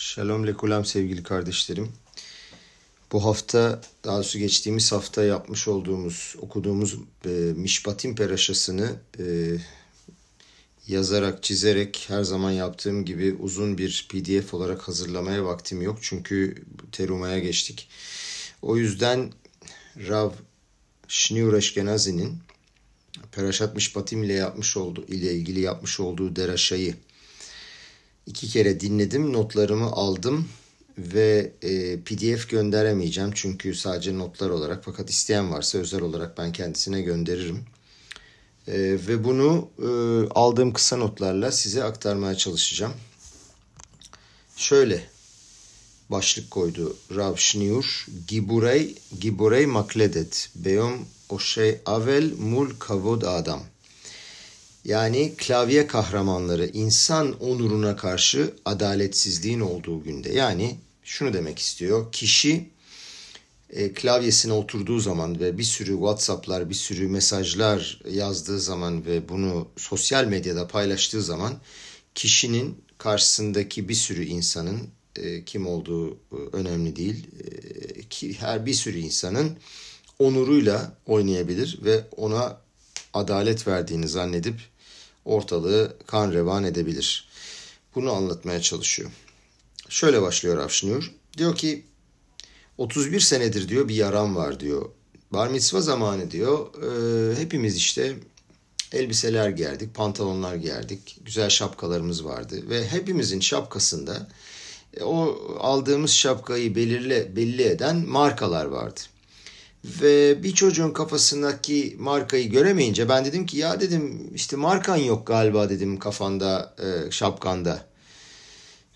Shalom lekulam sevgili kardeşlerim. Bu hafta, daha doğrusu geçtiğimiz hafta yapmış olduğumuz, okuduğumuz e, Mişpatim Peraşası'nı e, yazarak, çizerek her zaman yaptığım gibi uzun bir pdf olarak hazırlamaya vaktim yok. Çünkü Teruma'ya geçtik. O yüzden Rav Şniur Eşkenazi'nin Peraşat Mişpatim ile yapmış olduğu ile ilgili yapmış olduğu deraşayı iki kere dinledim, notlarımı aldım ve e, PDF gönderemeyeceğim çünkü sadece notlar olarak fakat isteyen varsa özel olarak ben kendisine gönderirim. E, ve bunu e, aldığım kısa notlarla size aktarmaya çalışacağım. Şöyle başlık koydu Rav Şniur Giburey Giburey Makledet Beyom Oşey Avel Mul Kavod Adam yani klavye kahramanları insan onuruna karşı adaletsizliğin olduğu günde. Yani şunu demek istiyor. Kişi e, klavyesine oturduğu zaman ve bir sürü WhatsApp'lar, bir sürü mesajlar yazdığı zaman ve bunu sosyal medyada paylaştığı zaman kişinin karşısındaki bir sürü insanın e, kim olduğu e, önemli değil. E, ki her bir sürü insanın onuruyla oynayabilir ve ona adalet verdiğini zannedip ortalığı kan revan edebilir. Bunu anlatmaya çalışıyor. Şöyle başlıyor Avşinur. Diyor ki 31 senedir diyor bir yaram var diyor. Bar mitzva zamanı diyor. E, hepimiz işte elbiseler giyerdik, pantolonlar giyerdik. Güzel şapkalarımız vardı ve hepimizin şapkasında e, o aldığımız şapkayı belirle belli eden markalar vardı. Ve bir çocuğun kafasındaki markayı göremeyince ben dedim ki ya dedim işte markan yok galiba dedim kafanda e, şapkanda.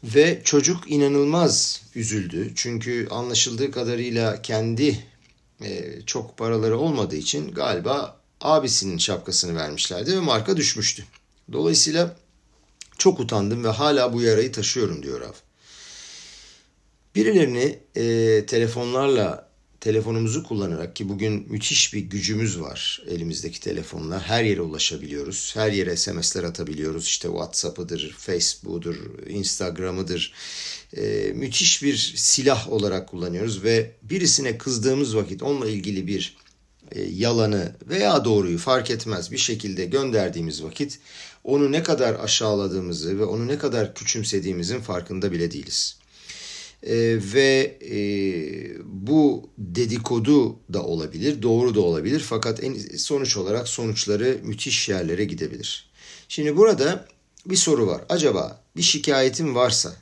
Ve çocuk inanılmaz üzüldü. Çünkü anlaşıldığı kadarıyla kendi e, çok paraları olmadığı için galiba abisinin şapkasını vermişlerdi ve marka düşmüştü. Dolayısıyla çok utandım ve hala bu yarayı taşıyorum diyor Av. Birilerini e, telefonlarla telefonumuzu kullanarak ki bugün müthiş bir gücümüz var elimizdeki telefonla. Her yere ulaşabiliyoruz. Her yere SMS'ler atabiliyoruz. İşte WhatsApp'ıdır, Facebook'udur, Instagram'ıdır. Ee, müthiş bir silah olarak kullanıyoruz ve birisine kızdığımız vakit onunla ilgili bir e, yalanı veya doğruyu fark etmez bir şekilde gönderdiğimiz vakit onu ne kadar aşağıladığımızı ve onu ne kadar küçümsediğimizin farkında bile değiliz. E, ve e, bu dedikodu da olabilir, doğru da olabilir fakat en, sonuç olarak sonuçları müthiş yerlere gidebilir. Şimdi burada bir soru var. Acaba bir şikayetin varsa,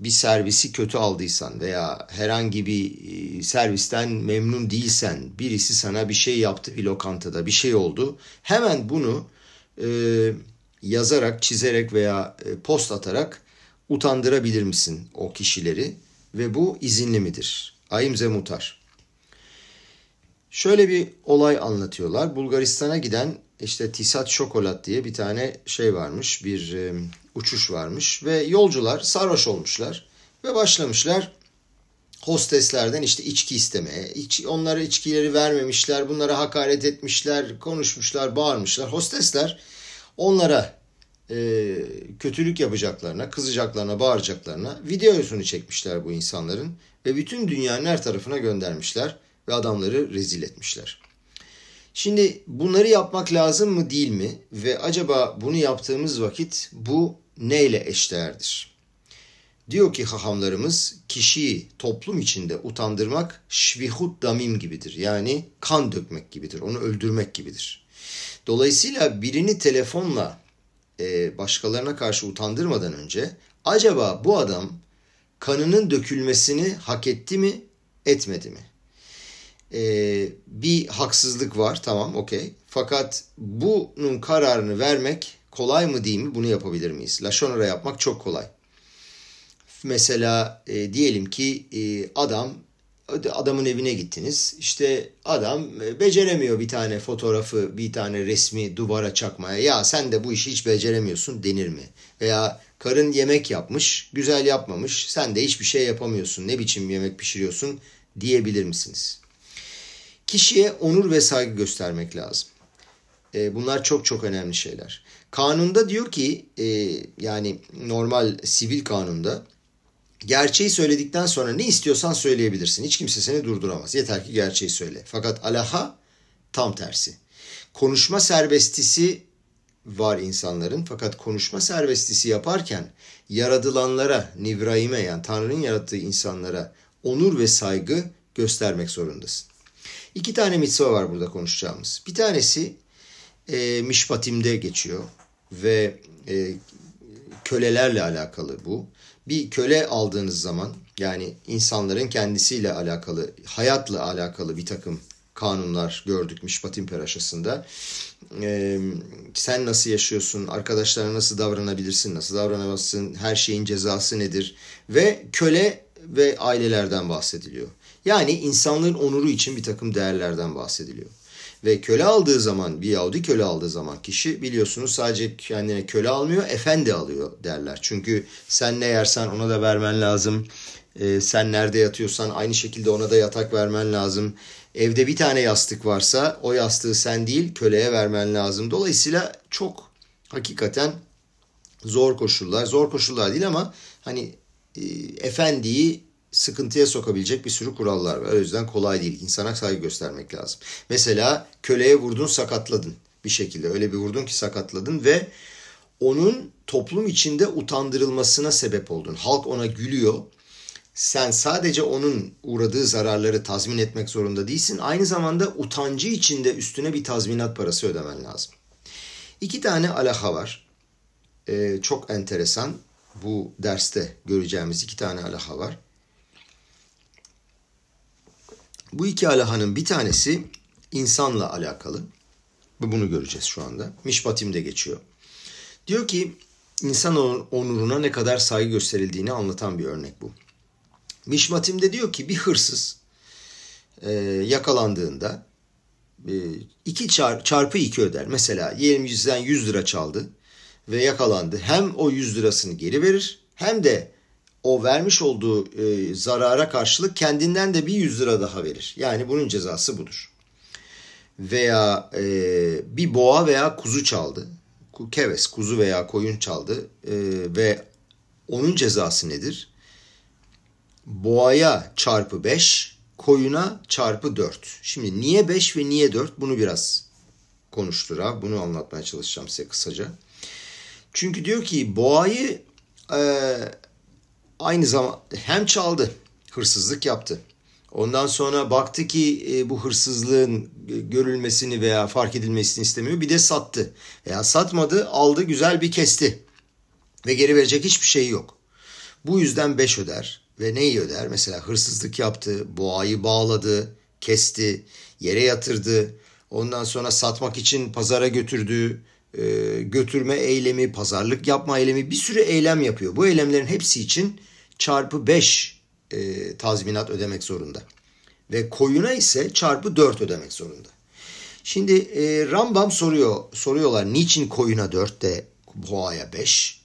bir servisi kötü aldıysan veya herhangi bir e, servisten memnun değilsen, birisi sana bir şey yaptı bir lokantada, bir şey oldu. Hemen bunu e, yazarak, çizerek veya e, post atarak utandırabilir misin o kişileri ve bu izinli midir? Aimze mutar. Şöyle bir olay anlatıyorlar. Bulgaristan'a giden işte Tisat Şokolat diye bir tane şey varmış, bir e, uçuş varmış ve yolcular sarhoş olmuşlar ve başlamışlar hosteslerden işte içki istemeye. İç, onlara içkileri vermemişler, bunlara hakaret etmişler, konuşmuşlar, bağırmışlar. Hostesler onlara e, kötülük yapacaklarına, kızacaklarına, bağıracaklarına videosunu çekmişler bu insanların ve bütün dünyanın her tarafına göndermişler ve adamları rezil etmişler. Şimdi bunları yapmak lazım mı değil mi ve acaba bunu yaptığımız vakit bu neyle eşdeğerdir? Diyor ki hahamlarımız kişiyi toplum içinde utandırmak şvihut damim gibidir. Yani kan dökmek gibidir, onu öldürmek gibidir. Dolayısıyla birini telefonla e, başkalarına karşı utandırmadan önce acaba bu adam kanının dökülmesini hak etti mi etmedi mi? E, bir haksızlık var tamam okey. Fakat bunun kararını vermek kolay mı değil mi bunu yapabilir miyiz? Laşonara yapmak çok kolay. Mesela e, diyelim ki e, adam adamın evine gittiniz. İşte adam e, beceremiyor bir tane fotoğrafı, bir tane resmi duvara çakmaya. Ya sen de bu işi hiç beceremiyorsun denir mi? Veya karın yemek yapmış, güzel yapmamış. Sen de hiçbir şey yapamıyorsun. Ne biçim yemek pişiriyorsun diyebilir misiniz? Kişiye onur ve saygı göstermek lazım. E, bunlar çok çok önemli şeyler. Kanunda diyor ki e, yani normal sivil kanunda gerçeği söyledikten sonra ne istiyorsan söyleyebilirsin. Hiç kimse seni durduramaz. Yeter ki gerçeği söyle. Fakat alaha tam tersi. Konuşma serbestisi var insanların fakat konuşma serbestisi yaparken yaradılanlara, Nivrahim'e yani Tanrı'nın yarattığı insanlara onur ve saygı göstermek zorundasın. İki tane mitzva var burada konuşacağımız. Bir tanesi e, Mişpatim'de geçiyor ve e, kölelerle alakalı bu. Bir köle aldığınız zaman yani insanların kendisiyle alakalı, hayatla alakalı bir takım kanunlar gördük Mişpatim Peraşası'nda. Ee, sen nasıl yaşıyorsun, arkadaşlarına nasıl davranabilirsin, nasıl davranamazsın, her şeyin cezası nedir ve köle ve ailelerden bahsediliyor. Yani insanlığın onuru için bir takım değerlerden bahsediliyor. Ve köle aldığı zaman, bir Yahudi köle aldığı zaman kişi biliyorsunuz sadece kendine köle almıyor, efendi alıyor derler. Çünkü sen ne yersen ona da vermen lazım. Ee, sen nerede yatıyorsan aynı şekilde ona da yatak vermen lazım. Evde bir tane yastık varsa o yastığı sen değil köleye vermen lazım. Dolayısıyla çok hakikaten zor koşullar. Zor koşullar değil ama hani e, efendiyi sıkıntıya sokabilecek bir sürü kurallar var. O yüzden kolay değil. İnsana saygı göstermek lazım. Mesela köleye vurdun sakatladın bir şekilde. Öyle bir vurdun ki sakatladın ve onun toplum içinde utandırılmasına sebep oldun. Halk ona gülüyor. Sen sadece onun uğradığı zararları tazmin etmek zorunda değilsin. Aynı zamanda utancı içinde üstüne bir tazminat parası ödemen lazım. İki tane alaha var. Ee, çok enteresan. Bu derste göreceğimiz iki tane alaha var. Bu iki alahanın bir tanesi insanla alakalı. Ve bunu göreceğiz şu anda. Mişpatim'de geçiyor. Diyor ki insan onuruna ne kadar saygı gösterildiğini anlatan bir örnek bu. Mişmatim'de diyor ki bir hırsız e, yakalandığında e, iki çar, çarpı iki öder. Mesela yerimizden 100 lira çaldı ve yakalandı. Hem o 100 lirasını geri verir hem de o vermiş olduğu e, zarara karşılık kendinden de bir 100 lira daha verir. Yani bunun cezası budur. Veya e, bir boğa veya kuzu çaldı. Keves, kuzu veya koyun çaldı e, ve onun cezası nedir? Boğaya çarpı 5, koyuna çarpı 4. Şimdi niye 5 ve niye 4 bunu biraz konuştur ha. Bunu anlatmaya çalışacağım size kısaca. Çünkü diyor ki boğayı e, aynı zaman hem çaldı, hırsızlık yaptı. Ondan sonra baktı ki e, bu hırsızlığın görülmesini veya fark edilmesini istemiyor. Bir de sattı. Veya satmadı, aldı, güzel bir kesti. Ve geri verecek hiçbir şey yok. Bu yüzden beş öder. Ve neyi öder? Mesela hırsızlık yaptı, boğayı bağladı, kesti, yere yatırdı. Ondan sonra satmak için pazara götürdü, e, götürme eylemi, pazarlık yapma eylemi bir sürü eylem yapıyor. Bu eylemlerin hepsi için çarpı 5 e, tazminat ödemek zorunda. Ve koyuna ise çarpı 4 ödemek zorunda. Şimdi e, Rambam soruyor, soruyorlar niçin koyuna 4 de boğaya 5?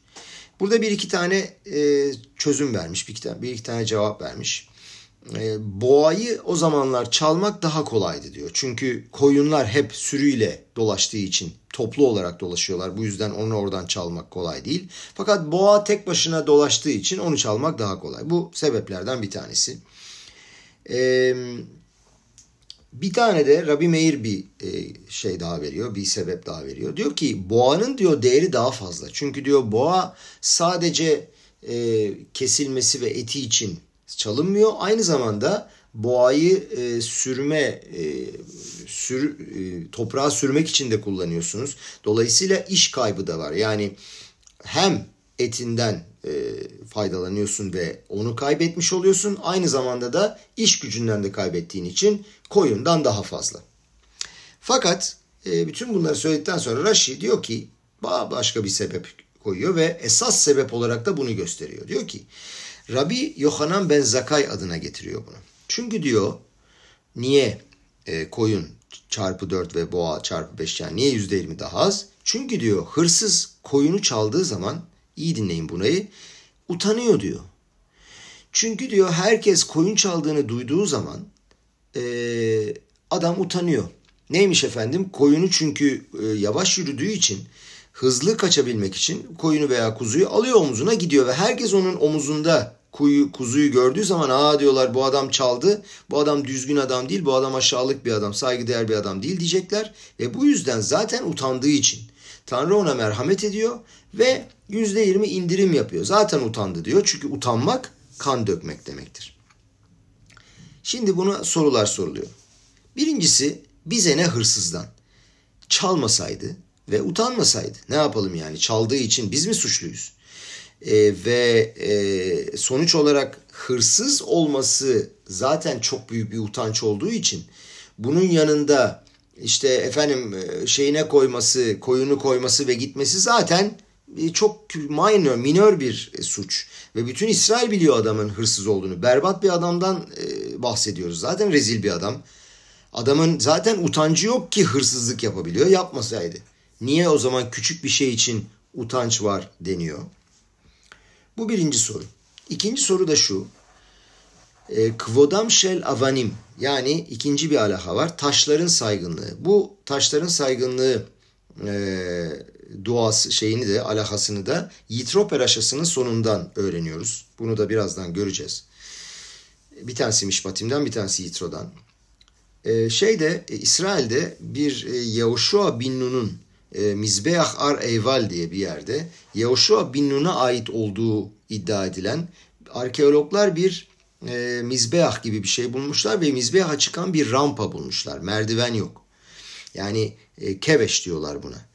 Burada bir iki tane e, çözüm vermiş, bir iki tane, bir iki tane cevap vermiş. E, boğayı o zamanlar çalmak daha kolaydı diyor. Çünkü koyunlar hep sürüyle dolaştığı için toplu olarak dolaşıyorlar. Bu yüzden onu oradan çalmak kolay değil. Fakat boğa tek başına dolaştığı için onu çalmak daha kolay. Bu sebeplerden bir tanesi. Ee, bir tane de Rabbi Meir bir e, şey daha veriyor, bir sebep daha veriyor. Diyor ki boğanın diyor değeri daha fazla. Çünkü diyor boğa sadece e, kesilmesi ve eti için çalınmıyor. Aynı zamanda boğayı e, sürme, e, sür, e, toprağa sürmek için de kullanıyorsunuz. Dolayısıyla iş kaybı da var. Yani hem etinden e, faydalanıyorsun ve onu kaybetmiş oluyorsun. Aynı zamanda da iş gücünden de kaybettiğin için koyundan daha fazla. Fakat e, bütün bunları söyledikten sonra Rashi diyor ki başka bir sebep koyuyor ve esas sebep olarak da bunu gösteriyor. Diyor ki Rabbi Yohanan ben Zakay adına getiriyor bunu. Çünkü diyor niye e, koyun çarpı 4 ve boğa çarpı 5 yani niye %20 daha az? Çünkü diyor hırsız koyunu çaldığı zaman iyi dinleyin bunayı utanıyor diyor. Çünkü diyor herkes koyun çaldığını duyduğu zaman e, adam utanıyor. Neymiş efendim? Koyunu çünkü e, yavaş yürüdüğü için hızlı kaçabilmek için koyunu veya kuzuyu alıyor omuzuna gidiyor ve herkes onun omuzunda kuyu, kuzuyu gördüğü zaman aa diyorlar bu adam çaldı. Bu adam düzgün adam değil. Bu adam aşağılık bir adam. Saygıdeğer bir adam değil diyecekler. Ve bu yüzden zaten utandığı için Tanrı ona merhamet ediyor ve %20 indirim yapıyor. Zaten utandı diyor. Çünkü utanmak kan dökmek demektir. Şimdi buna sorular soruluyor. Birincisi bize ne hırsızdan? Çalmasaydı ve utanmasaydı. Ne yapalım yani? Çaldığı için biz mi suçluyuz? Ee, ve e, sonuç olarak hırsız olması zaten çok büyük bir utanç olduğu için bunun yanında işte efendim e, şeyine koyması, koyunu koyması ve gitmesi zaten e, çok minor, minor bir suç. Ve bütün İsrail biliyor adamın hırsız olduğunu. Berbat bir adamdan e, bahsediyoruz. Zaten rezil bir adam. Adamın zaten utancı yok ki hırsızlık yapabiliyor. Yapmasaydı. Niye o zaman küçük bir şey için utanç var deniyor? Bu birinci soru. İkinci soru da şu. Kvodam şel avanim yani ikinci bir alaha var. Taşların saygınlığı. Bu taşların saygınlığı e, duası şeyini de alakasını da Yitro Peraşası'nın sonundan öğreniyoruz. Bunu da birazdan göreceğiz. Bir tanesi Mişpatim'den bir tanesi Yitro'dan. Ee, şeyde e, İsrail'de bir e, Yehoşua bin Nun'un e, Mizbeah Ar Eyval diye bir yerde Yehoşua bin Nun'a ait olduğu iddia edilen arkeologlar bir e, Mizbeah gibi bir şey bulmuşlar ve Mizbeah'a çıkan bir rampa bulmuşlar. Merdiven yok. Yani e, keveş diyorlar buna.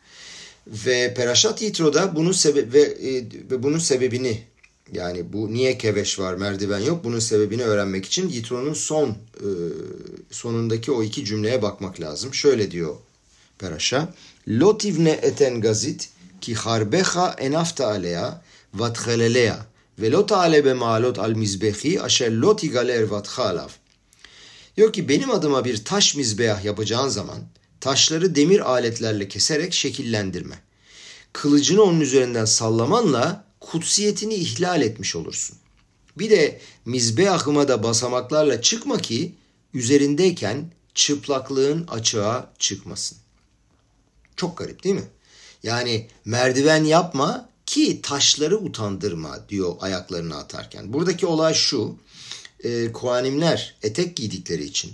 Ve Peraşat Yitro'da bunun sebe ve, e, ve bunun sebebini yani bu niye keveş var merdiven yok bunun sebebini öğrenmek için Yitro'nun son e, sonundaki o iki cümleye bakmak lazım. Şöyle diyor Peraşa. Eten gazit ki harbeha enafta alea vatchelelea ve lo taale be maalot al mizbehi aşer lo tigale ervatha alav. Diyor ki benim adıma bir taş mizbeah yapacağın zaman taşları demir aletlerle keserek şekillendirme. Kılıcını onun üzerinden sallamanla kutsiyetini ihlal etmiş olursun. Bir de mizbeahıma da basamaklarla çıkma ki üzerindeyken çıplaklığın açığa çıkmasın. Çok garip değil mi? Yani merdiven yapma ki taşları utandırma diyor ayaklarını atarken. Buradaki olay şu. E, kuanimler etek giydikleri için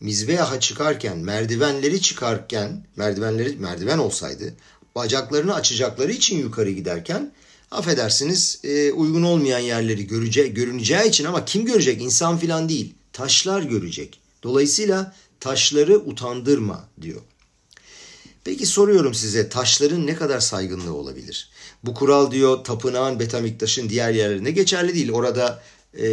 mizbeaha çıkarken, merdivenleri çıkarken, merdivenleri merdiven olsaydı, bacaklarını açacakları için yukarı giderken affedersiniz e, uygun olmayan yerleri görece, görüneceği için ama kim görecek? İnsan filan değil. Taşlar görecek. Dolayısıyla taşları utandırma diyor. Peki soruyorum size taşların ne kadar saygınlığı olabilir? Bu kural diyor tapınağın Betamiktaş'ın diğer yerlerinde geçerli değil. Orada e,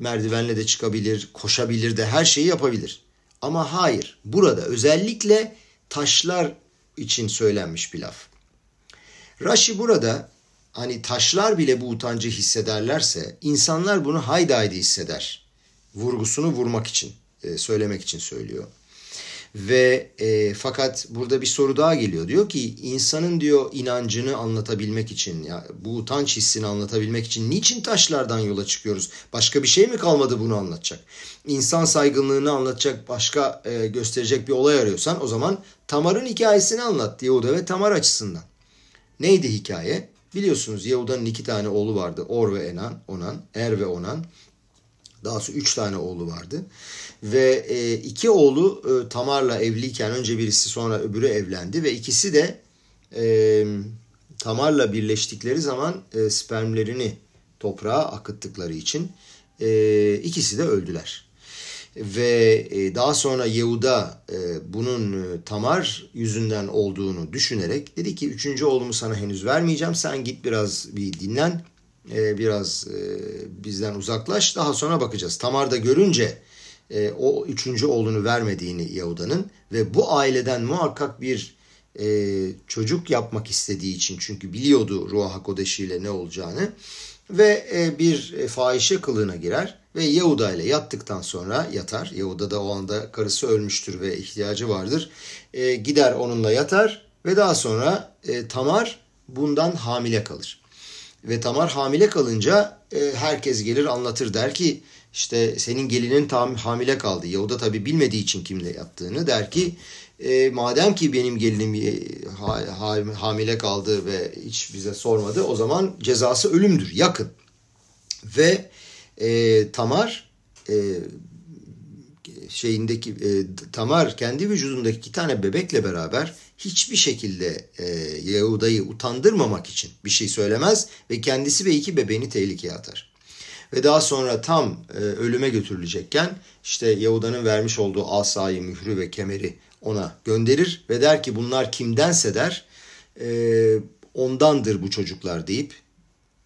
merdivenle de çıkabilir, koşabilir de her şeyi yapabilir. Ama hayır burada özellikle taşlar için söylenmiş bir laf. Rashi burada hani taşlar bile bu utancı hissederlerse insanlar bunu haydi haydi hisseder. Vurgusunu vurmak için, e, söylemek için söylüyor. Ve e, fakat burada bir soru daha geliyor. Diyor ki insanın diyor inancını anlatabilmek için ya bu utanç hissini anlatabilmek için niçin taşlardan yola çıkıyoruz? Başka bir şey mi kalmadı bunu anlatacak? İnsan saygınlığını anlatacak başka e, gösterecek bir olay arıyorsan o zaman Tamar'ın hikayesini anlat Yehuda ve Tamar açısından. Neydi hikaye? Biliyorsunuz Yehuda'nın iki tane oğlu vardı. Or ve Enan, Onan, Er ve Onan. Daha sonra üç tane oğlu vardı. Ve e, iki oğlu e, Tamar'la evliyken önce birisi sonra öbürü evlendi ve ikisi de e, Tamar'la birleştikleri zaman e, spermlerini toprağa akıttıkları için e, ikisi de öldüler. Ve e, daha sonra Yehuda e, bunun e, Tamar yüzünden olduğunu düşünerek dedi ki üçüncü oğlumu sana henüz vermeyeceğim. Sen git biraz bir dinlen, e, biraz e, bizden uzaklaş. Daha sonra bakacağız. Tamar da görünce e, o üçüncü oğlunu vermediğini Yahuda'nın ve bu aileden muhakkak bir e, çocuk yapmak istediği için çünkü biliyordu Ruah HaKodeş ile ne olacağını ve e, bir e, fahişe kılığına girer ve Yehuda ile yattıktan sonra yatar. Yehuda da o anda karısı ölmüştür ve ihtiyacı vardır. E, gider onunla yatar ve daha sonra e, Tamar bundan hamile kalır. Ve Tamar hamile kalınca e, herkes gelir anlatır der ki işte senin gelinin tam hamile kaldı. Yahuda tabi bilmediği için kimle yattığını der ki e, madem ki benim gelinim e, ha, ha, hamile kaldı ve hiç bize sormadı o zaman cezası ölümdür yakın. Ve e, Tamar e, şeyindeki e, Tamar kendi vücudundaki iki tane bebekle beraber hiçbir şekilde e, Yahuda'yı utandırmamak için bir şey söylemez ve kendisi ve iki bebeğini tehlikeye atar. Ve daha sonra tam e, ölüme götürülecekken işte Yahuda'nın vermiş olduğu asayı, mührü ve kemeri ona gönderir ve der ki bunlar kimdense der e, ondandır bu çocuklar deyip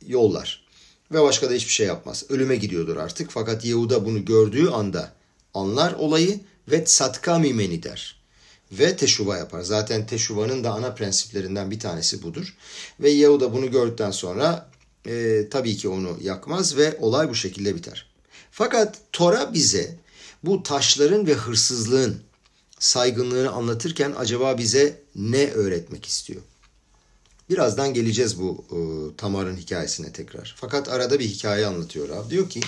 yollar. Ve başka da hiçbir şey yapmaz. Ölüme gidiyordur artık. Fakat Yehuda bunu gördüğü anda anlar olayı ve satka mimeni der. Ve teşuva yapar. Zaten teşuvanın da ana prensiplerinden bir tanesi budur. Ve Yehuda bunu gördükten sonra e, tabii ki onu yakmaz ve olay bu şekilde biter. Fakat Tora bize bu taşların ve hırsızlığın saygınlığını anlatırken acaba bize ne öğretmek istiyor? Birazdan geleceğiz bu e, Tamar'ın hikayesine tekrar. Fakat arada bir hikaye anlatıyor abi. Diyor ki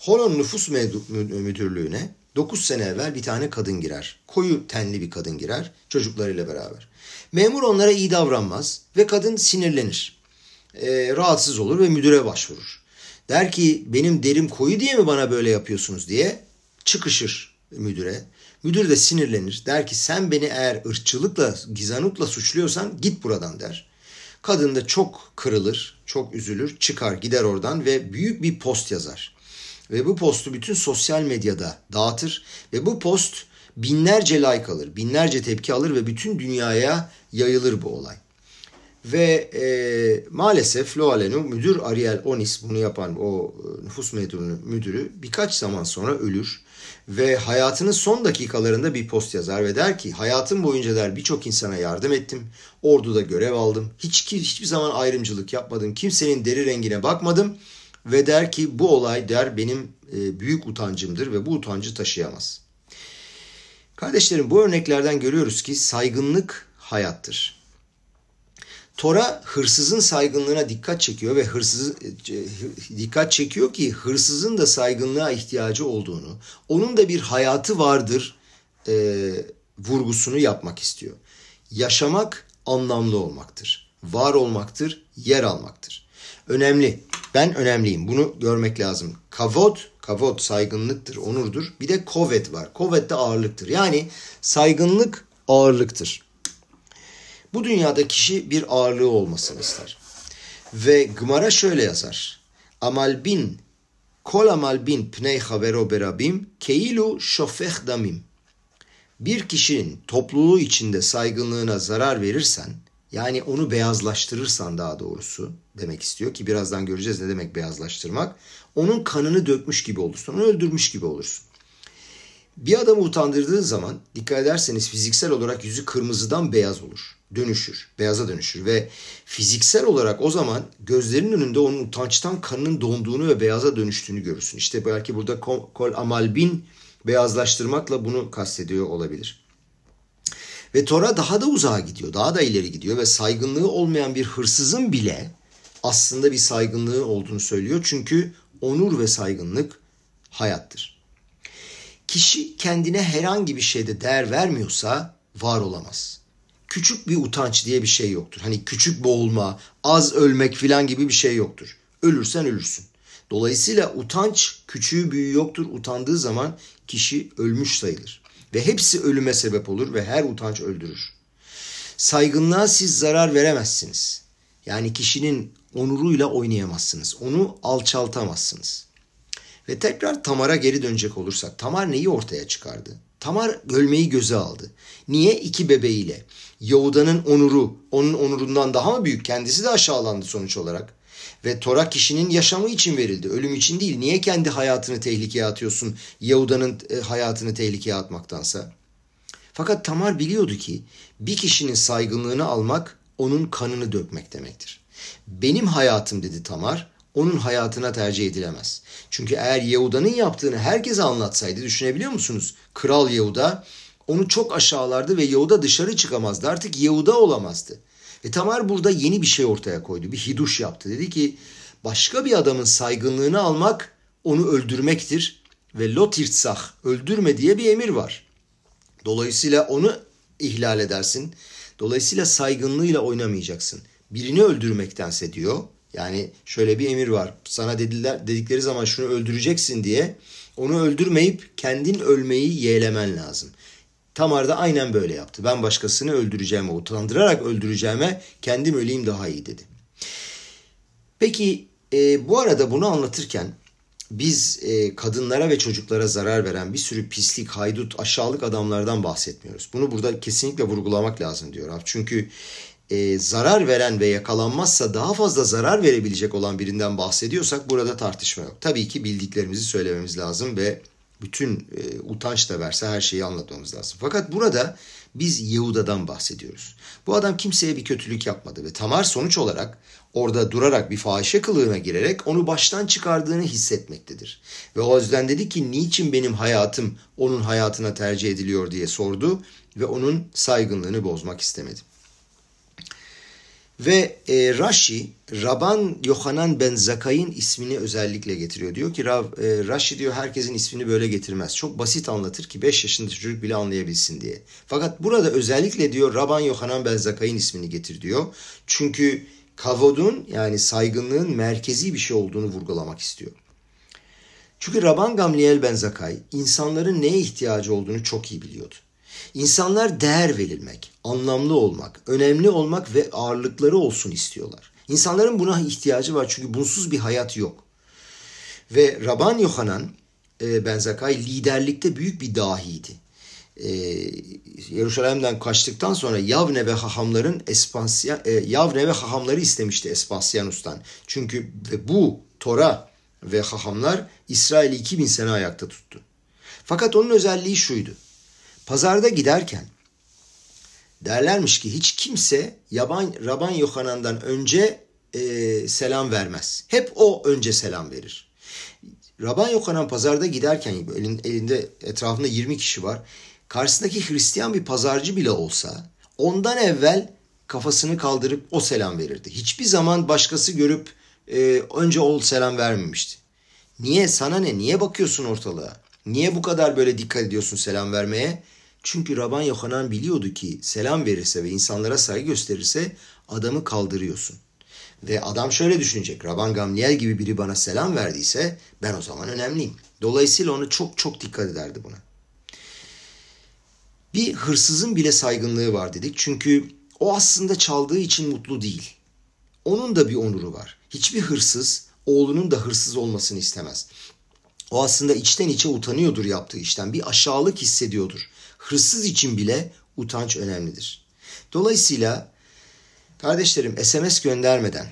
Holon nüfus müdürlüğüne 9 sene evvel bir tane kadın girer. Koyu tenli bir kadın girer çocuklarıyla beraber. Memur onlara iyi davranmaz ve kadın sinirlenir. E, rahatsız olur ve müdüre başvurur. Der ki benim derim koyu diye mi bana böyle yapıyorsunuz diye çıkışır müdüre. Müdür de sinirlenir. Der ki sen beni eğer ırkçılıkla, gizanutla suçluyorsan git buradan der. Kadın da çok kırılır, çok üzülür, çıkar gider oradan ve büyük bir post yazar. Ve bu postu bütün sosyal medyada dağıtır ve bu post binlerce like alır, binlerce tepki alır ve bütün dünyaya yayılır bu olay. Ve e, maalesef Loalenu müdür Ariel Onis bunu yapan o e, nüfus müdürü, müdürü birkaç zaman sonra ölür ve hayatının son dakikalarında bir post yazar ve der ki hayatım boyunca der birçok insana yardım ettim. Orduda görev aldım. Hiç hiçbir zaman ayrımcılık yapmadım. Kimsenin deri rengine bakmadım ve der ki bu olay der benim e, büyük utancımdır ve bu utancı taşıyamaz. Kardeşlerim bu örneklerden görüyoruz ki saygınlık hayattır. Tora hırsızın saygınlığına dikkat çekiyor ve hırsız e, dikkat çekiyor ki hırsızın da saygınlığa ihtiyacı olduğunu, onun da bir hayatı vardır e, vurgusunu yapmak istiyor. Yaşamak anlamlı olmaktır, var olmaktır, yer almaktır. Önemli. Ben önemliyim. Bunu görmek lazım. Kavod, kavod saygınlıktır, onurdur. Bir de kovet var. Kovet de ağırlıktır. Yani saygınlık ağırlıktır. Bu dünyada kişi bir ağırlığı olmasını ister. Ve Gmara şöyle yazar. Amal bin kol amal bin pnei havero berabim keilu şofeh damim. Bir kişinin topluluğu içinde saygınlığına zarar verirsen, yani onu beyazlaştırırsan daha doğrusu demek istiyor ki birazdan göreceğiz ne demek beyazlaştırmak. Onun kanını dökmüş gibi olursun, onu öldürmüş gibi olursun. Bir adamı utandırdığın zaman dikkat ederseniz fiziksel olarak yüzü kırmızıdan beyaz olur dönüşür, beyaza dönüşür ve fiziksel olarak o zaman gözlerinin önünde onun utançtan kanının donduğunu ve beyaza dönüştüğünü görürsün. İşte belki burada kol amalbin beyazlaştırmakla bunu kastediyor olabilir. Ve Tora daha da uzağa gidiyor, daha da ileri gidiyor ve saygınlığı olmayan bir hırsızın bile aslında bir saygınlığı olduğunu söylüyor. Çünkü onur ve saygınlık hayattır. Kişi kendine herhangi bir şeyde değer vermiyorsa var olamaz küçük bir utanç diye bir şey yoktur. Hani küçük boğulma, az ölmek filan gibi bir şey yoktur. Ölürsen ölürsün. Dolayısıyla utanç küçüğü büyüğü yoktur. Utandığı zaman kişi ölmüş sayılır. Ve hepsi ölüme sebep olur ve her utanç öldürür. Saygınlığa siz zarar veremezsiniz. Yani kişinin onuruyla oynayamazsınız. Onu alçaltamazsınız. Ve tekrar Tamar'a geri dönecek olursak Tamar neyi ortaya çıkardı? Tamar ölmeyi göze aldı. Niye? İki bebeğiyle. Yahuda'nın onuru, onun onurundan daha mı büyük? Kendisi de aşağılandı sonuç olarak. Ve Tora kişinin yaşamı için verildi. Ölüm için değil. Niye kendi hayatını tehlikeye atıyorsun Yahuda'nın e, hayatını tehlikeye atmaktansa? Fakat Tamar biliyordu ki bir kişinin saygınlığını almak onun kanını dökmek demektir. Benim hayatım dedi Tamar onun hayatına tercih edilemez. Çünkü eğer Yahuda'nın yaptığını herkese anlatsaydı düşünebiliyor musunuz? Kral Yahuda onu çok aşağılardı ve Yahuda dışarı çıkamazdı. Artık Yahuda olamazdı. Ve Tamar burada yeni bir şey ortaya koydu. Bir hiduş yaptı. Dedi ki başka bir adamın saygınlığını almak onu öldürmektir. Ve lotirtsah öldürme diye bir emir var. Dolayısıyla onu ihlal edersin. Dolayısıyla saygınlığıyla oynamayacaksın. Birini öldürmektense diyor Yani şöyle bir emir var. Sana dediler dedikleri zaman şunu öldüreceksin diye onu öldürmeyip kendin ölmeyi yeğlemen lazım. Tamar da aynen böyle yaptı. Ben başkasını öldüreceğime, utandırarak öldüreceğime kendim öleyim daha iyi dedi. Peki e, bu arada bunu anlatırken biz e, kadınlara ve çocuklara zarar veren bir sürü pislik, haydut, aşağılık adamlardan bahsetmiyoruz. Bunu burada kesinlikle vurgulamak lazım diyor. Çünkü e, zarar veren ve yakalanmazsa daha fazla zarar verebilecek olan birinden bahsediyorsak burada tartışma yok. Tabii ki bildiklerimizi söylememiz lazım ve bütün e, utanç da verse her şeyi anlatmamız lazım. Fakat burada biz Yehuda'dan bahsediyoruz. Bu adam kimseye bir kötülük yapmadı ve Tamar sonuç olarak orada durarak bir fahişe kılığına girerek onu baştan çıkardığını hissetmektedir. Ve o yüzden dedi ki niçin benim hayatım onun hayatına tercih ediliyor diye sordu ve onun saygınlığını bozmak istemedi. Ve e, Rashi, Raban Yohanan ben Zakay'ın ismini özellikle getiriyor. Diyor ki Rav, e, Rashi diyor herkesin ismini böyle getirmez. Çok basit anlatır ki 5 yaşında çocuk bile anlayabilsin diye. Fakat burada özellikle diyor Raban Yohanan ben Zakay'ın ismini getir diyor. Çünkü kavodun yani saygınlığın merkezi bir şey olduğunu vurgulamak istiyor. Çünkü Raban Gamliel ben Zakay insanların neye ihtiyacı olduğunu çok iyi biliyordu. İnsanlar değer verilmek, anlamlı olmak, önemli olmak ve ağırlıkları olsun istiyorlar. İnsanların buna ihtiyacı var çünkü bunsuz bir hayat yok. Ve Raban Yohanan e, Benzakay liderlikte büyük bir dahiydi. E, Yeruşalim'den kaçtıktan sonra Yavne ve Hahamların Espansya, e, Yavne ve Hahamları istemişti Espasyanus'tan. Çünkü ve bu Tora ve Hahamlar İsrail'i 2000 sene ayakta tuttu. Fakat onun özelliği şuydu. Pazarda giderken derlermiş ki hiç kimse yaban, Raban Yohanan'dan önce e, selam vermez. Hep o önce selam verir. Raban Yohanan pazarda giderken elinde etrafında 20 kişi var. Karşısındaki Hristiyan bir pazarcı bile olsa ondan evvel kafasını kaldırıp o selam verirdi. Hiçbir zaman başkası görüp e, önce o selam vermemişti. Niye? Sana ne? Niye bakıyorsun ortalığa? Niye bu kadar böyle dikkat ediyorsun selam vermeye? Çünkü Raban Yohanan biliyordu ki selam verirse ve insanlara saygı gösterirse adamı kaldırıyorsun. Ve adam şöyle düşünecek. Raban Gamliel gibi biri bana selam verdiyse ben o zaman önemliyim. Dolayısıyla onu çok çok dikkat ederdi buna. Bir hırsızın bile saygınlığı var dedik. Çünkü o aslında çaldığı için mutlu değil. Onun da bir onuru var. Hiçbir hırsız oğlunun da hırsız olmasını istemez. O aslında içten içe utanıyordur yaptığı işten. Bir aşağılık hissediyordur hırsız için bile utanç önemlidir. Dolayısıyla kardeşlerim SMS göndermeden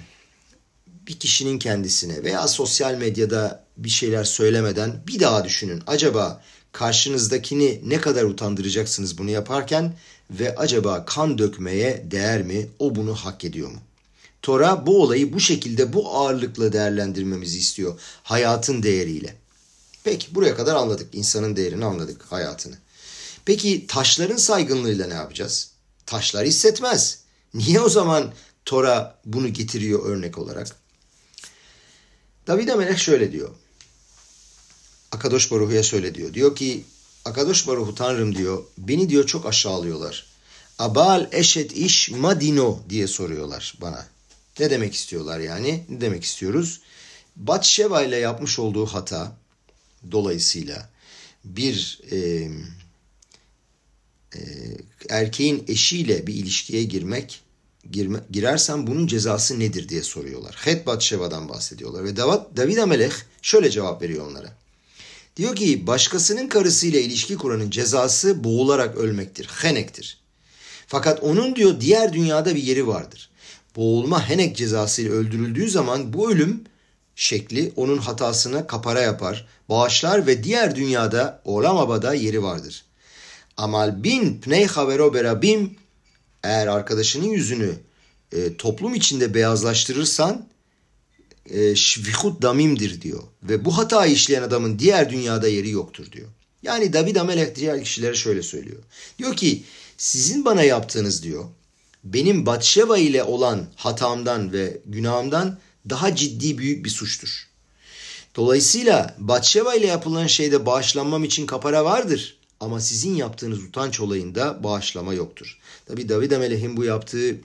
bir kişinin kendisine veya sosyal medyada bir şeyler söylemeden bir daha düşünün. Acaba karşınızdakini ne kadar utandıracaksınız bunu yaparken ve acaba kan dökmeye değer mi? O bunu hak ediyor mu? Tora bu olayı bu şekilde bu ağırlıkla değerlendirmemizi istiyor hayatın değeriyle. Peki buraya kadar anladık. insanın değerini anladık hayatını. Peki taşların saygınlığıyla ne yapacağız? Taşlar hissetmez. Niye o zaman Tora bunu getiriyor örnek olarak? David Melek şöyle diyor. Akadosh Baruhu'ya şöyle diyor. Diyor ki Akadosh Baruhu Tanrım diyor beni diyor çok aşağılıyorlar. Abal eşet iş madino diye soruyorlar bana. Ne demek istiyorlar yani? Ne demek istiyoruz? Batşeva ile yapmış olduğu hata dolayısıyla bir e, e, erkeğin eşiyle bir ilişkiye girmek girme, girersen bunun cezası nedir diye soruyorlar. Het Şeva'dan bahsediyorlar ve David, Amelech şöyle cevap veriyor onlara. Diyor ki başkasının karısıyla ilişki kuranın cezası boğularak ölmektir, henektir. Fakat onun diyor diğer dünyada bir yeri vardır. Boğulma henek cezasıyla öldürüldüğü zaman bu ölüm şekli onun hatasına kapara yapar, bağışlar ve diğer dünyada olamabada yeri vardır. Amal bin pnei havero berabim eğer arkadaşının yüzünü e, toplum içinde beyazlaştırırsan e, şvihut damimdir diyor. Ve bu hatayı işleyen adamın diğer dünyada yeri yoktur diyor. Yani David Amelek diğer kişilere şöyle söylüyor. Diyor ki sizin bana yaptığınız diyor benim Batşeva ile olan hatamdan ve günahımdan daha ciddi büyük bir suçtur. Dolayısıyla Batşeva ile yapılan şeyde bağışlanmam için kapara vardır. Ama sizin yaptığınız utanç olayında bağışlama yoktur. Tabi David Ameleh'in bu yaptığı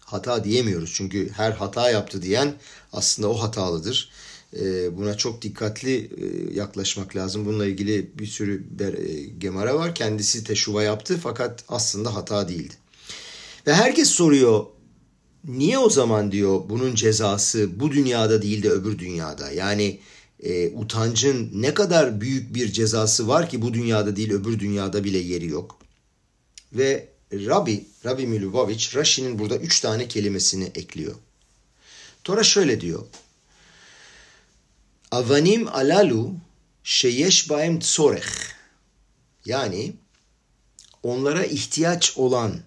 hata diyemiyoruz. Çünkü her hata yaptı diyen aslında o hatalıdır. Ee, buna çok dikkatli e, yaklaşmak lazım. Bununla ilgili bir sürü e, gemara var. Kendisi teşuva yaptı fakat aslında hata değildi. Ve herkes soruyor niye o zaman diyor bunun cezası bu dünyada değil de öbür dünyada? Yani e, utancın ne kadar büyük bir cezası var ki bu dünyada değil öbür dünyada bile yeri yok. Ve Rabbi, Rabbi Milubovic, Rashi'nin burada üç tane kelimesini ekliyor. Tora şöyle diyor. Avanim alalu sheyesh baem tsorech. Yani onlara ihtiyaç olan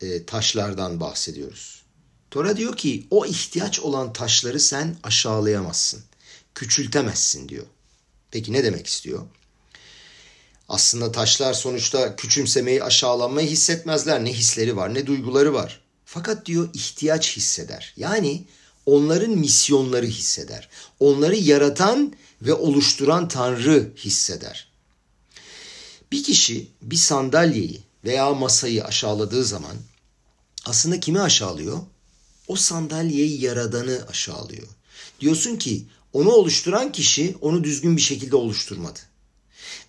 e, taşlardan bahsediyoruz. Tora diyor ki o ihtiyaç olan taşları sen aşağılayamazsın, küçültemezsin diyor. Peki ne demek istiyor? Aslında taşlar sonuçta küçümsemeyi, aşağılanmayı hissetmezler. Ne hisleri var, ne duyguları var. Fakat diyor ihtiyaç hisseder. Yani onların misyonları hisseder. Onları yaratan ve oluşturan Tanrı hisseder. Bir kişi bir sandalyeyi veya masayı aşağıladığı zaman aslında kimi aşağılıyor? O sandalyeyi yaradanı aşağılıyor. Diyorsun ki onu oluşturan kişi onu düzgün bir şekilde oluşturmadı.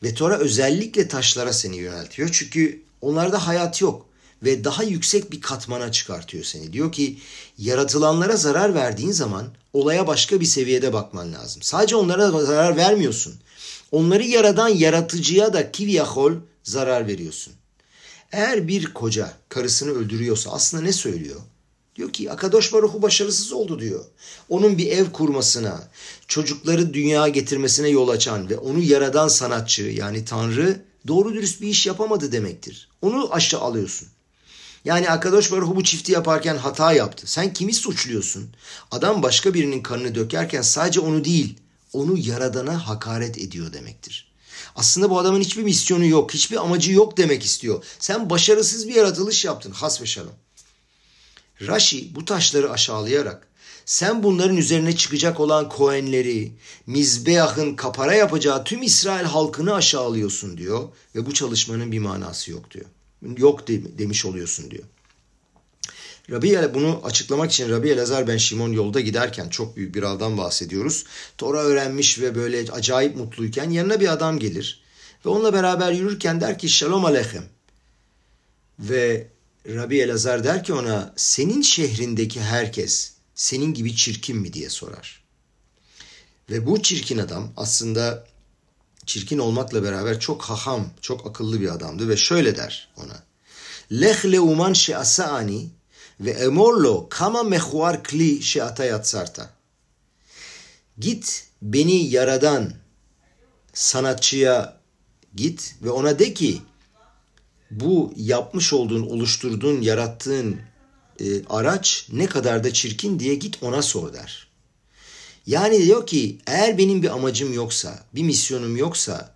Ve Tora özellikle taşlara seni yöneltiyor. Çünkü onlarda hayat yok ve daha yüksek bir katmana çıkartıyor seni. Diyor ki yaratılanlara zarar verdiğin zaman olaya başka bir seviyede bakman lazım. Sadece onlara zarar vermiyorsun. Onları yaradan yaratıcıya da kivyahol zarar veriyorsun. Eğer bir koca karısını öldürüyorsa aslında ne söylüyor? Diyor ki Akadosh Baruhu başarısız oldu diyor. Onun bir ev kurmasına, çocukları dünyaya getirmesine yol açan ve onu yaradan sanatçı yani Tanrı doğru dürüst bir iş yapamadı demektir. Onu aşağı alıyorsun. Yani Akadosh Baruhu bu çifti yaparken hata yaptı. Sen kimi suçluyorsun? Adam başka birinin kanını dökerken sadece onu değil, onu yaradana hakaret ediyor demektir. Aslında bu adamın hiçbir misyonu yok, hiçbir amacı yok demek istiyor. Sen başarısız bir yaratılış yaptın has ve şalom. Rashi bu taşları aşağılayarak sen bunların üzerine çıkacak olan Kohenleri, Mizbeah'ın kapara yapacağı tüm İsrail halkını aşağılıyorsun diyor ve bu çalışmanın bir manası yok diyor. Yok de, demiş oluyorsun diyor. Rabbi bunu açıklamak için Rabbi Elazar ben Şimon yolda giderken çok büyük bir avdan bahsediyoruz. Tora öğrenmiş ve böyle acayip mutluyken yanına bir adam gelir ve onunla beraber yürürken der ki Shalom Aleichem. Ve Rabbi Elazar der ki ona senin şehrindeki herkes senin gibi çirkin mi diye sorar. Ve bu çirkin adam aslında çirkin olmakla beraber çok haham, çok akıllı bir adamdı ve şöyle der ona. Lech leuman she'asa'ani ve emorlo kama mehuar kli she'ata yatsarta. Git beni yaradan sanatçıya git ve ona de ki bu yapmış olduğun, oluşturduğun, yarattığın e, araç ne kadar da çirkin diye git ona sor der. Yani diyor ki eğer benim bir amacım yoksa, bir misyonum yoksa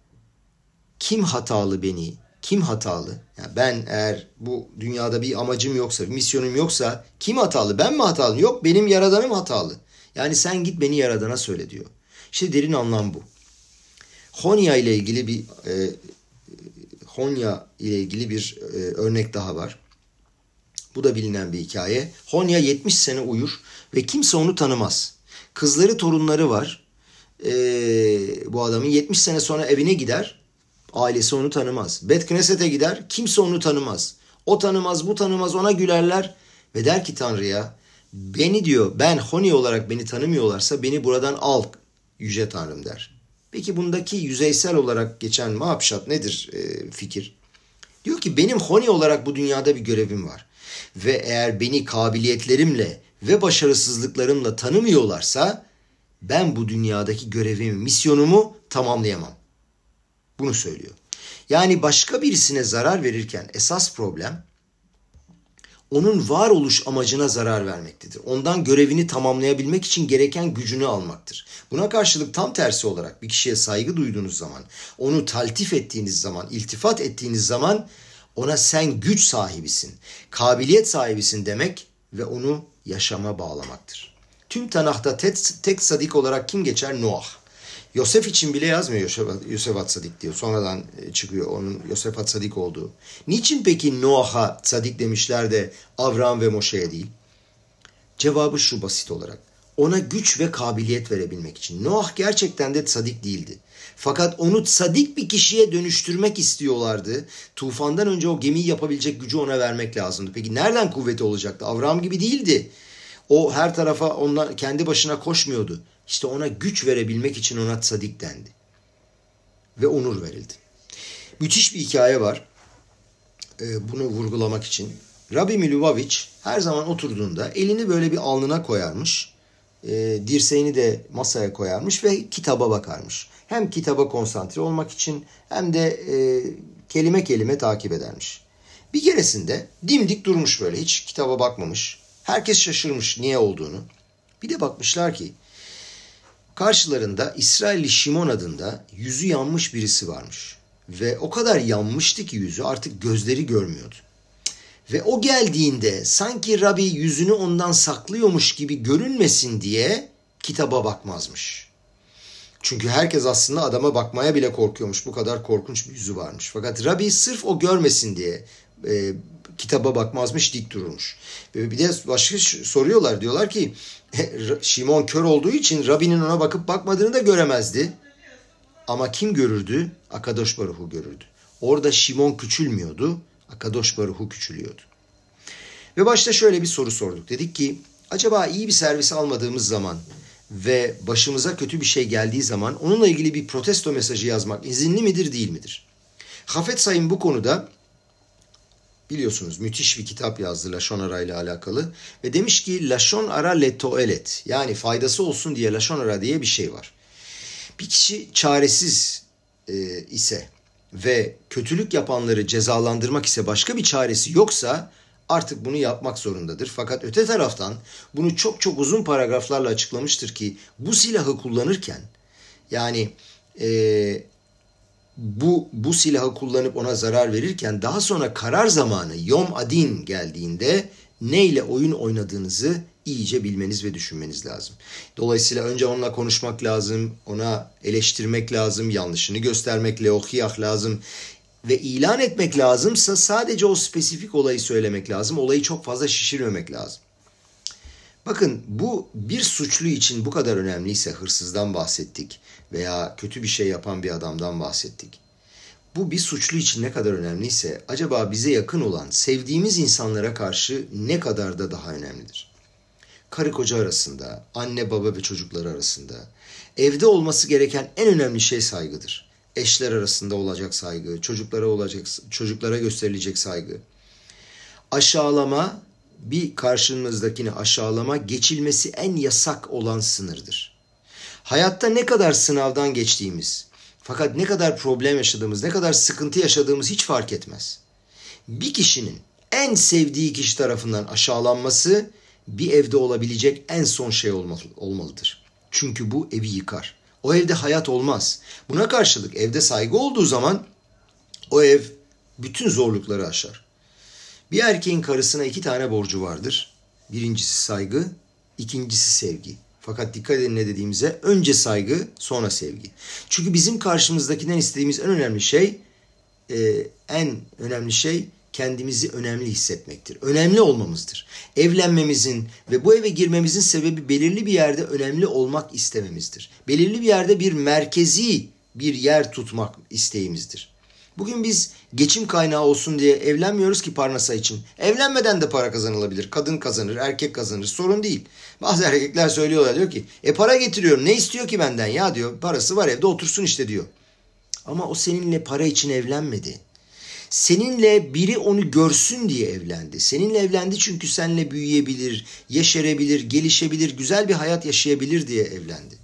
kim hatalı beni, kim hatalı? Yani ben eğer bu dünyada bir amacım yoksa, bir misyonum yoksa kim hatalı? Ben mi hatalı? Yok benim yaradanım hatalı. Yani sen git beni yaradana söyle diyor. İşte derin anlam bu. Honya ile ilgili bir e, Honya ile ilgili bir e, örnek daha var. Bu da bilinen bir hikaye. Honya 70 sene uyur ve kimse onu tanımaz. Kızları torunları var. E, bu adamın 70 sene sonra evine gider. Ailesi onu tanımaz. Bet Knesset'e gider. Kimse onu tanımaz. O tanımaz, bu tanımaz. Ona gülerler. Ve der ki Tanrı'ya beni diyor ben Honi olarak beni tanımıyorlarsa beni buradan al Yüce Tanrım der. Peki bundaki yüzeysel olarak geçen mahapşat nedir e, fikir? Diyor ki benim honi olarak bu dünyada bir görevim var. Ve eğer beni kabiliyetlerimle ve başarısızlıklarımla tanımıyorlarsa ben bu dünyadaki görevimi, misyonumu tamamlayamam. Bunu söylüyor. Yani başka birisine zarar verirken esas problem onun varoluş amacına zarar vermektedir. Ondan görevini tamamlayabilmek için gereken gücünü almaktır. Buna karşılık tam tersi olarak bir kişiye saygı duyduğunuz zaman, onu taltif ettiğiniz zaman, iltifat ettiğiniz zaman ona sen güç sahibisin, kabiliyet sahibisin demek ve onu yaşama bağlamaktır. Tüm Tanah'ta tek, tek sadik olarak kim geçer? Noah. Yosef için bile yazmıyor Yosef, Yosef Atsadik diyor. Sonradan e, çıkıyor onun Yosef Atsadik olduğu. Niçin peki Noah'a sadik demişler de Avram ve Moşe'ye değil? Cevabı şu basit olarak. Ona güç ve kabiliyet verebilmek için. Noah gerçekten de sadik değildi. Fakat onu sadik bir kişiye dönüştürmek istiyorlardı. Tufandan önce o gemiyi yapabilecek gücü ona vermek lazımdı. Peki nereden kuvveti olacaktı? Avram gibi değildi. O her tarafa onunla kendi başına koşmuyordu. İşte ona güç verebilmek için ona sadik dendi. Ve onur verildi. Müthiş bir hikaye var. Ee, bunu vurgulamak için. Rabbi Milubovic her zaman oturduğunda elini böyle bir alnına koyarmış. E, dirseğini de masaya koyarmış ve kitaba bakarmış. Hem kitaba konsantre olmak için hem de e, kelime kelime takip edermiş. Bir keresinde dimdik durmuş böyle hiç kitaba bakmamış. Herkes şaşırmış niye olduğunu. Bir de bakmışlar ki karşılarında İsrailli Şimon adında yüzü yanmış birisi varmış. Ve o kadar yanmıştı ki yüzü artık gözleri görmüyordu. Ve o geldiğinde sanki Rabbi yüzünü ondan saklıyormuş gibi görünmesin diye kitaba bakmazmış. Çünkü herkes aslında adama bakmaya bile korkuyormuş. Bu kadar korkunç bir yüzü varmış. Fakat Rabbi sırf o görmesin diye e, kitaba bakmazmış, dik dururmuş. Ve bir de başka soruyorlar. Diyorlar ki Şimon kör olduğu için Rabbi'nin ona bakıp bakmadığını da göremezdi. Ama kim görürdü? Akadosh Baruhu görürdü. Orada Şimon küçülmüyordu. Akadosh Baruhu küçülüyordu. Ve başta şöyle bir soru sorduk. Dedik ki acaba iyi bir servis almadığımız zaman ve başımıza kötü bir şey geldiği zaman onunla ilgili bir protesto mesajı yazmak izinli midir değil midir? Hafet Sayın bu konuda biliyorsunuz müthiş bir kitap yazdı Lashon Ara ile alakalı ve demiş ki Lashon Ara le toelet yani faydası olsun diye Lashon Ara diye bir şey var. Bir kişi çaresiz e, ise ve kötülük yapanları cezalandırmak ise başka bir çaresi yoksa artık bunu yapmak zorundadır. Fakat öte taraftan bunu çok çok uzun paragraflarla açıklamıştır ki bu silahı kullanırken yani e, bu bu silahı kullanıp ona zarar verirken daha sonra karar zamanı Yom Adin geldiğinde neyle oyun oynadığınızı iyice bilmeniz ve düşünmeniz lazım. Dolayısıyla önce onunla konuşmak lazım, ona eleştirmek lazım, yanlışını göstermek, leohiyah lazım ve ilan etmek lazımsa sadece o spesifik olayı söylemek lazım. Olayı çok fazla şişirmemek lazım. Bakın bu bir suçlu için bu kadar önemliyse hırsızdan bahsettik veya kötü bir şey yapan bir adamdan bahsettik. Bu bir suçlu için ne kadar önemliyse acaba bize yakın olan sevdiğimiz insanlara karşı ne kadar da daha önemlidir? Karı koca arasında, anne baba ve çocukları arasında evde olması gereken en önemli şey saygıdır. Eşler arasında olacak saygı, çocuklara olacak çocuklara gösterilecek saygı. Aşağılama bir karşımızdakini aşağılama geçilmesi en yasak olan sınırdır. Hayatta ne kadar sınavdan geçtiğimiz, fakat ne kadar problem yaşadığımız, ne kadar sıkıntı yaşadığımız hiç fark etmez. Bir kişinin en sevdiği kişi tarafından aşağılanması bir evde olabilecek en son şey olmalıdır. Çünkü bu evi yıkar. O evde hayat olmaz. Buna karşılık evde saygı olduğu zaman o ev bütün zorlukları aşar. Bir erkeğin karısına iki tane borcu vardır. Birincisi saygı, ikincisi sevgi. Fakat dikkat edin ne dediğimize önce saygı sonra sevgi. Çünkü bizim karşımızdakinden istediğimiz en önemli şey e, en önemli şey kendimizi önemli hissetmektir. Önemli olmamızdır. Evlenmemizin ve bu eve girmemizin sebebi belirli bir yerde önemli olmak istememizdir. Belirli bir yerde bir merkezi bir yer tutmak isteğimizdir. Bugün biz geçim kaynağı olsun diye evlenmiyoruz ki Parnasa için. Evlenmeden de para kazanılabilir. Kadın kazanır, erkek kazanır. Sorun değil. Bazı erkekler söylüyorlar diyor ki e para getiriyorum ne istiyor ki benden ya diyor. Parası var evde otursun işte diyor. Ama o seninle para için evlenmedi. Seninle biri onu görsün diye evlendi. Seninle evlendi çünkü seninle büyüyebilir, yeşerebilir, gelişebilir, güzel bir hayat yaşayabilir diye evlendi.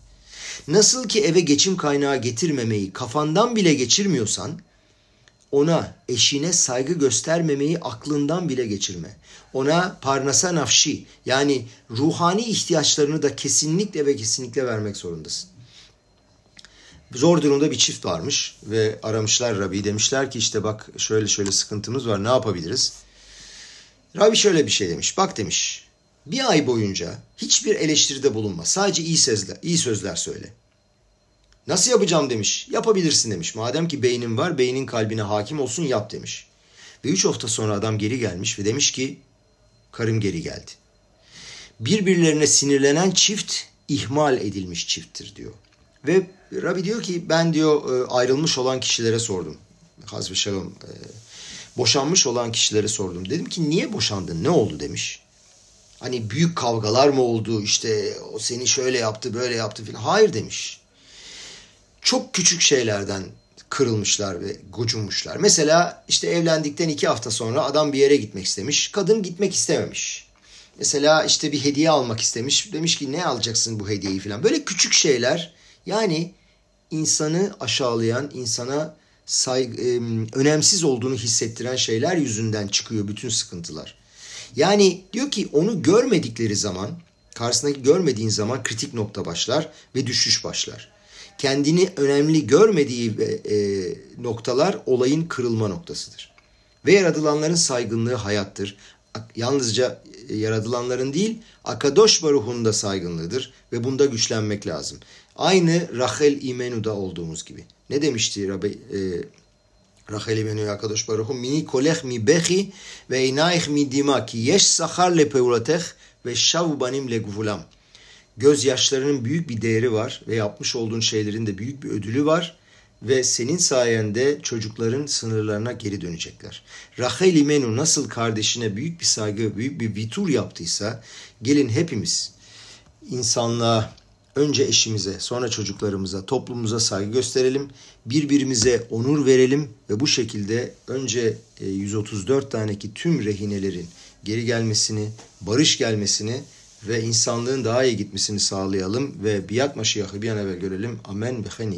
Nasıl ki eve geçim kaynağı getirmemeyi kafandan bile geçirmiyorsan, ona eşine saygı göstermemeyi aklından bile geçirme. Ona parnasa nafşi yani ruhani ihtiyaçlarını da kesinlikle ve kesinlikle vermek zorundasın. Zor durumda bir çift varmış ve aramışlar Rabbi demişler ki işte bak şöyle şöyle sıkıntımız var ne yapabiliriz? Rabbi şöyle bir şey demiş bak demiş bir ay boyunca hiçbir eleştiride bulunma sadece iyi sözler, iyi sözler söyle. Nasıl yapacağım demiş. Yapabilirsin demiş. Madem ki beynin var beynin kalbine hakim olsun yap demiş. Ve üç hafta sonra adam geri gelmiş ve demiş ki karım geri geldi. Birbirlerine sinirlenen çift ihmal edilmiş çifttir diyor. Ve Rabbi diyor ki ben diyor e, ayrılmış olan kişilere sordum. Hazbi Şalom. E, boşanmış olan kişilere sordum. Dedim ki niye boşandın? Ne oldu demiş. Hani büyük kavgalar mı oldu? İşte o seni şöyle yaptı, böyle yaptı falan. Hayır demiş. Çok küçük şeylerden kırılmışlar ve gocunmuşlar. Mesela işte evlendikten iki hafta sonra adam bir yere gitmek istemiş. Kadın gitmek istememiş. Mesela işte bir hediye almak istemiş. Demiş ki ne alacaksın bu hediyeyi falan. Böyle küçük şeyler yani insanı aşağılayan, insana saygı, önemsiz olduğunu hissettiren şeyler yüzünden çıkıyor bütün sıkıntılar. Yani diyor ki onu görmedikleri zaman, karşısındaki görmediğin zaman kritik nokta başlar ve düşüş başlar. Kendini önemli görmediği e, noktalar olayın kırılma noktasıdır. Ve yaratılanların saygınlığı hayattır. Yalnızca e, yaratılanların değil, Akadosh Baruh'un da saygınlığıdır ve bunda güçlenmek lazım. Aynı Rachel İmenu'da olduğumuz gibi. Ne demişti Rabbi, e, Rachel İmenu Akadosh Baruh'un? Mini kolech mi bechi ve inaych mi dima ki yeş sahar le peulatech ve şavu banim le gvulam. Gözyaşlarının büyük bir değeri var ve yapmış olduğun şeylerin de büyük bir ödülü var ve senin sayende çocukların sınırlarına geri dönecekler. Rachel İmenu nasıl kardeşine büyük bir saygı, büyük bir vitur yaptıysa gelin hepimiz insanlığa, önce eşimize, sonra çocuklarımıza, toplumumuza saygı gösterelim. Birbirimize onur verelim ve bu şekilde önce 134 e, taneki tüm rehinelerin geri gelmesini, barış gelmesini ve insanlığın daha iyi gitmesini sağlayalım ve biat maşiyahı bir an evvel görelim. Amen ve hen